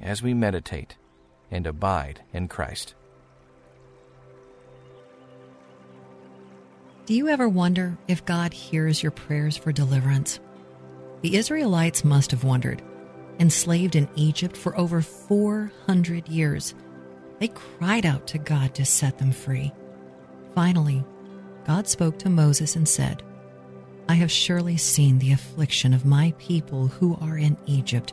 as we meditate and abide in Christ. Do you ever wonder if God hears your prayers for deliverance? The Israelites must have wondered. Enslaved in Egypt for over 400 years, they cried out to God to set them free. Finally, God spoke to Moses and said, I have surely seen the affliction of my people who are in Egypt,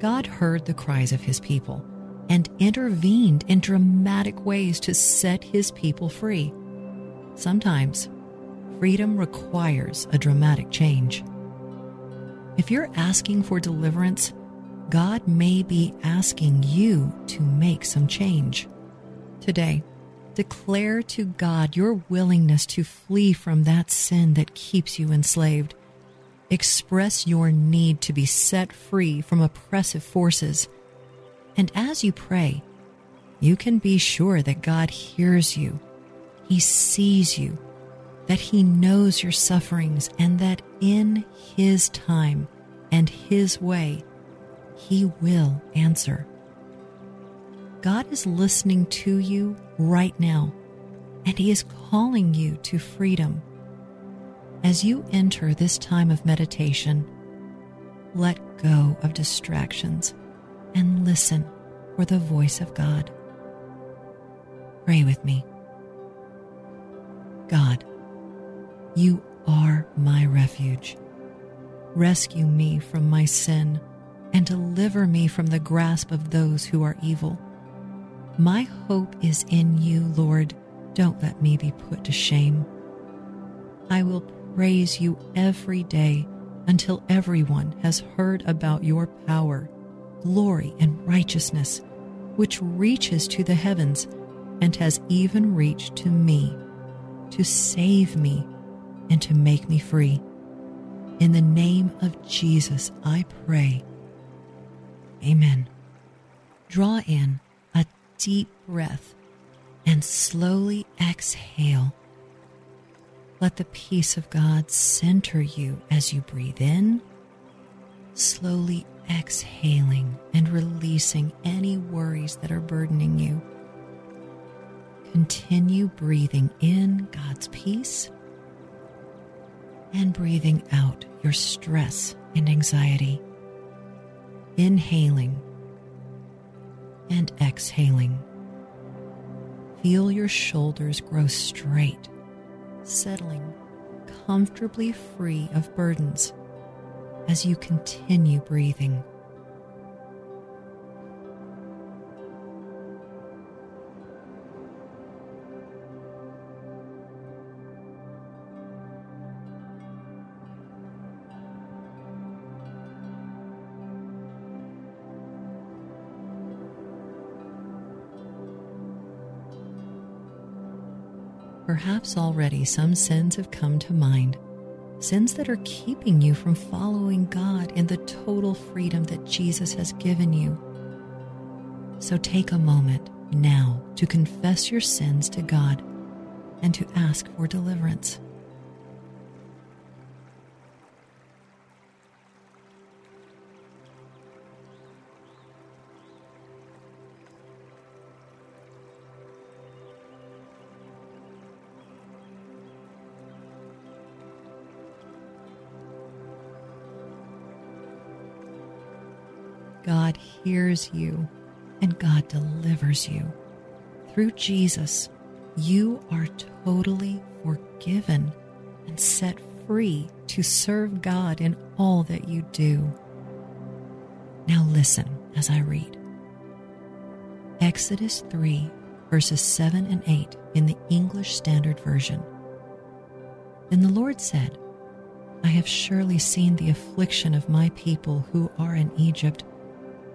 God heard the cries of his people and intervened in dramatic ways to set his people free. Sometimes, freedom requires a dramatic change. If you're asking for deliverance, God may be asking you to make some change. Today, declare to God your willingness to flee from that sin that keeps you enslaved. Express your need to be set free from oppressive forces. And as you pray, you can be sure that God hears you, He sees you, that He knows your sufferings, and that in His time and His way, He will answer. God is listening to you right now, and He is calling you to freedom. As you enter this time of meditation, let go of distractions and listen for the voice of God. Pray with me. God, you are my refuge. Rescue me from my sin and deliver me from the grasp of those who are evil. My hope is in you, Lord. Don't let me be put to shame. I will praise you every day until everyone has heard about your power, glory, and righteousness, which reaches to the heavens and has even reached to me, to save me and to make me free. In the name of Jesus, I pray. Amen. Draw in a deep breath and slowly exhale. Let the peace of God center you as you breathe in, slowly exhaling and releasing any worries that are burdening you. Continue breathing in God's peace and breathing out your stress and anxiety. Inhaling and exhaling. Feel your shoulders grow straight, settling comfortably free of burdens as you continue breathing. Perhaps already some sins have come to mind, sins that are keeping you from following God in the total freedom that Jesus has given you. So take a moment now to confess your sins to God and to ask for deliverance. God hears you and God delivers you. Through Jesus, you are totally forgiven and set free to serve God in all that you do. Now listen as I read. Exodus 3, verses 7 and 8 in the English Standard Version. Then the Lord said, I have surely seen the affliction of my people who are in Egypt,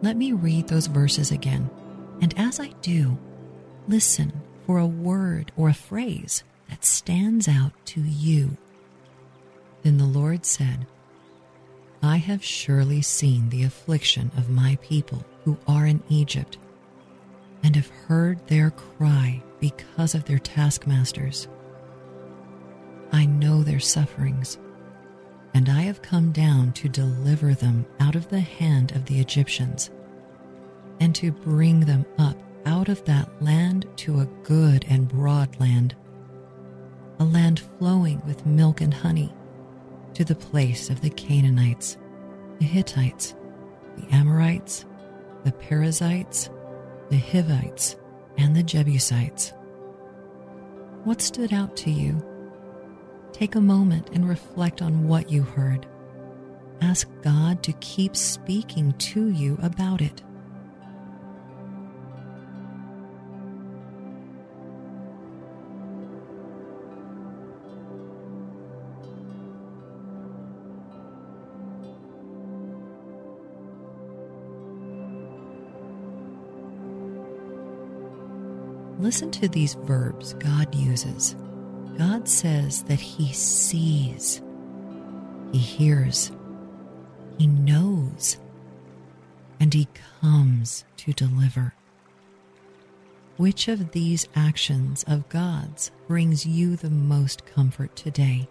Let me read those verses again, and as I do, listen for a word or a phrase that stands out to you. Then the Lord said, I have surely seen the affliction of my people who are in Egypt, and have heard their cry because of their taskmasters. I know their sufferings and I have come down to deliver them out of the hand of the Egyptians, and to bring them up out of that land to a good and broad land, a land flowing with milk and honey, to the place of the Canaanites, the Hittites, the Amorites, the Perizzites, the Hivites, and the Jebusites. What stood out to you? Take a moment and reflect on what you heard. Ask God to keep speaking to you about it. Listen to these verbs God uses God says that He sees, He hears, He knows, and He comes to deliver. Which of these actions of God's brings you the most comfort today?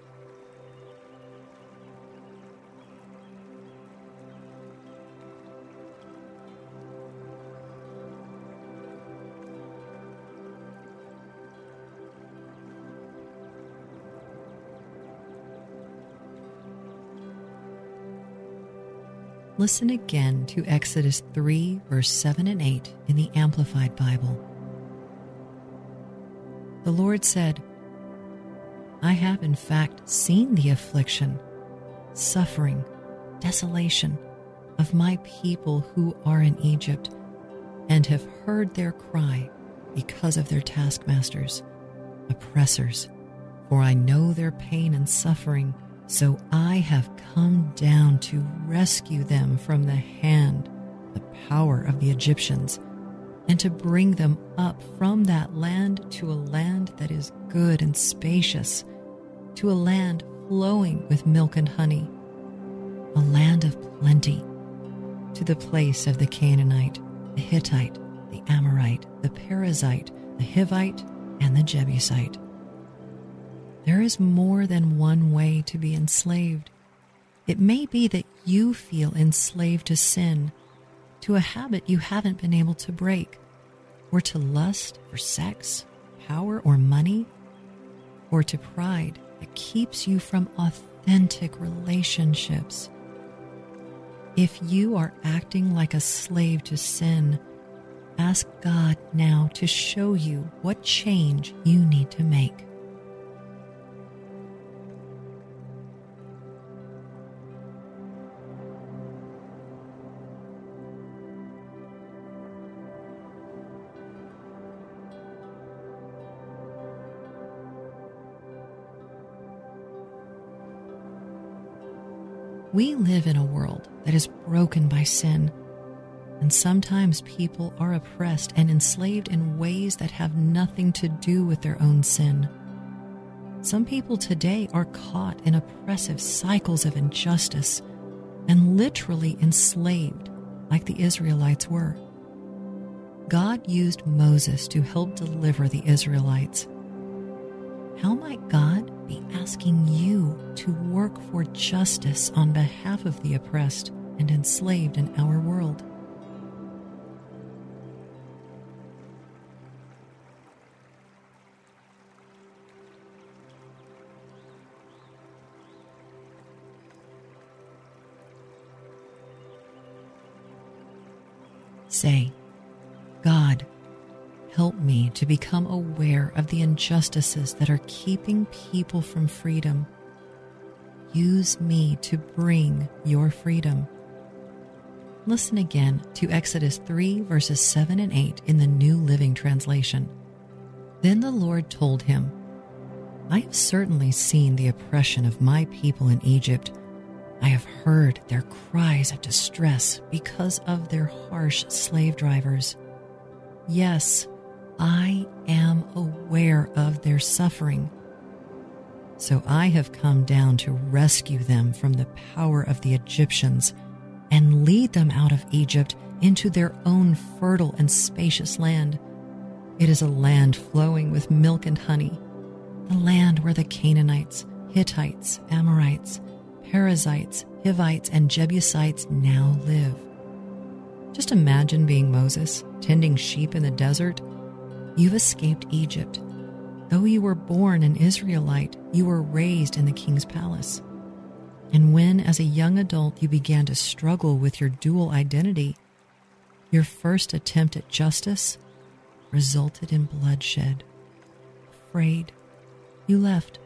Listen again to Exodus 3, verse 7 and 8 in the Amplified Bible. The Lord said, I have in fact seen the affliction, suffering, desolation of my people who are in Egypt, and have heard their cry because of their taskmasters, oppressors, for I know their pain and suffering so I have come down to rescue them from the hand, the power of the Egyptians, and to bring them up from that land to a land that is good and spacious, to a land flowing with milk and honey, a land of plenty, to the place of the Canaanite, the Hittite, the Amorite, the Perizzite, the Hivite, and the Jebusite there is more than one way to be enslaved. It may be that you feel enslaved to sin, to a habit you haven't been able to break, or to lust for sex, power, or money, or to pride that keeps you from authentic relationships. If you are acting like a slave to sin, ask God now to show you what change you need to make. We live in a world that is broken by sin, and sometimes people are oppressed and enslaved in ways that have nothing to do with their own sin. Some people today are caught in oppressive cycles of injustice and literally enslaved, like the Israelites were. God used Moses to help deliver the Israelites. How might God be asking you to work for justice on behalf of the oppressed and enslaved in our world? Say, God, help me to become aware of the injustices that are keeping people from freedom. Use me to bring your freedom. Listen again to Exodus 3, verses 7 and 8 in the New Living Translation. Then the Lord told him, I have certainly seen the oppression of my people in Egypt I have heard their cries of distress because of their harsh slave drivers. Yes, I am aware of their suffering. So I have come down to rescue them from the power of the Egyptians and lead them out of Egypt into their own fertile and spacious land. It is a land flowing with milk and honey, the land where the Canaanites, Hittites, Amorites, Perizzites, Hivites, and Jebusites now live. Just imagine being Moses, tending sheep in the desert. You've escaped Egypt. Though you were born an Israelite, you were raised in the king's palace. And when, as a young adult, you began to struggle with your dual identity, your first attempt at justice resulted in bloodshed. Afraid, you left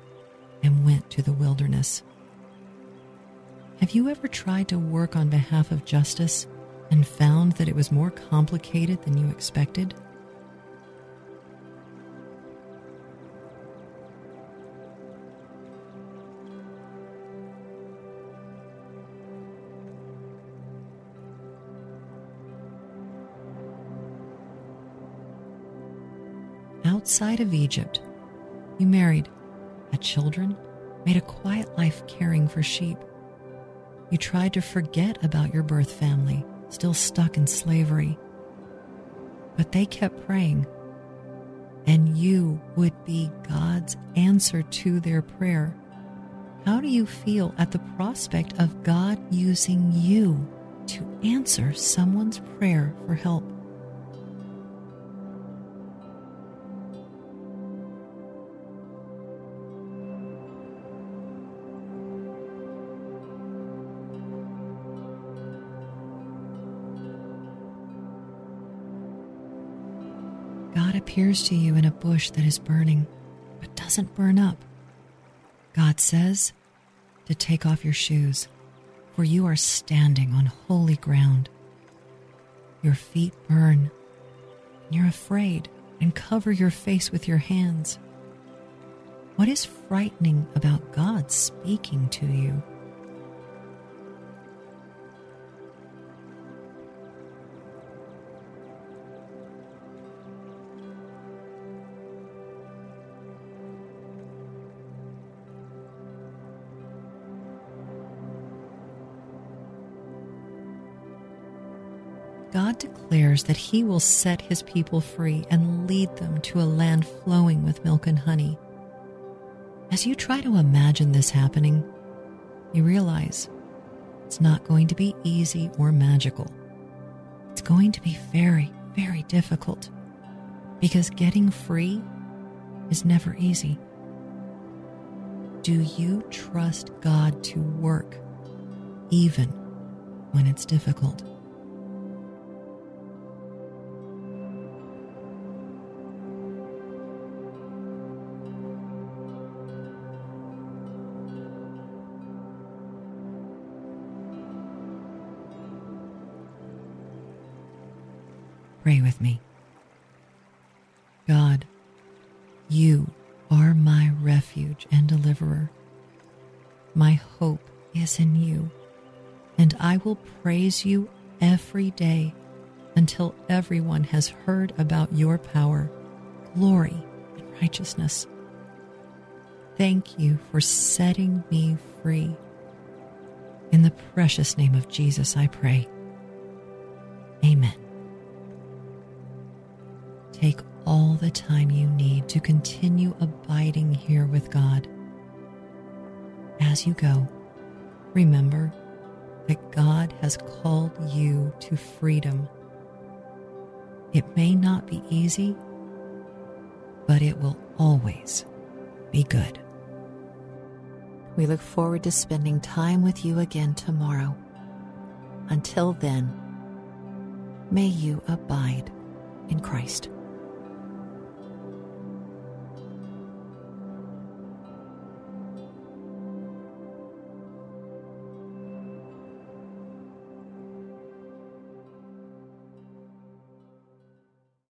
and went to the wilderness. Have you ever tried to work on behalf of justice and found that it was more complicated than you expected? Outside of Egypt, you married, had children, made a quiet life caring for sheep. You tried to forget about your birth family, still stuck in slavery. But they kept praying, and you would be God's answer to their prayer. How do you feel at the prospect of God using you to answer someone's prayer for help? God appears to you in a bush that is burning, but doesn't burn up. God says to take off your shoes, for you are standing on holy ground. Your feet burn. And you're afraid and cover your face with your hands. What is frightening about God speaking to you? Declares that He will set His people free and lead them to a land flowing with milk and honey. As you try to imagine this happening, you realize it's not going to be easy or magical. It's going to be very, very difficult because getting free is never easy. Do you trust God to work even when it's difficult? Pray with me. God, you are my refuge and deliverer. My hope is in you, and I will praise you every day until everyone has heard about your power, glory, and righteousness. Thank you for setting me free. In the precious name of Jesus, I pray. Amen. Take all the time you need to continue abiding here with God. As you go, remember that God has called you to freedom. It may not be easy, but it will always be good. We look forward to spending time with you again tomorrow. Until then, may you abide in Christ.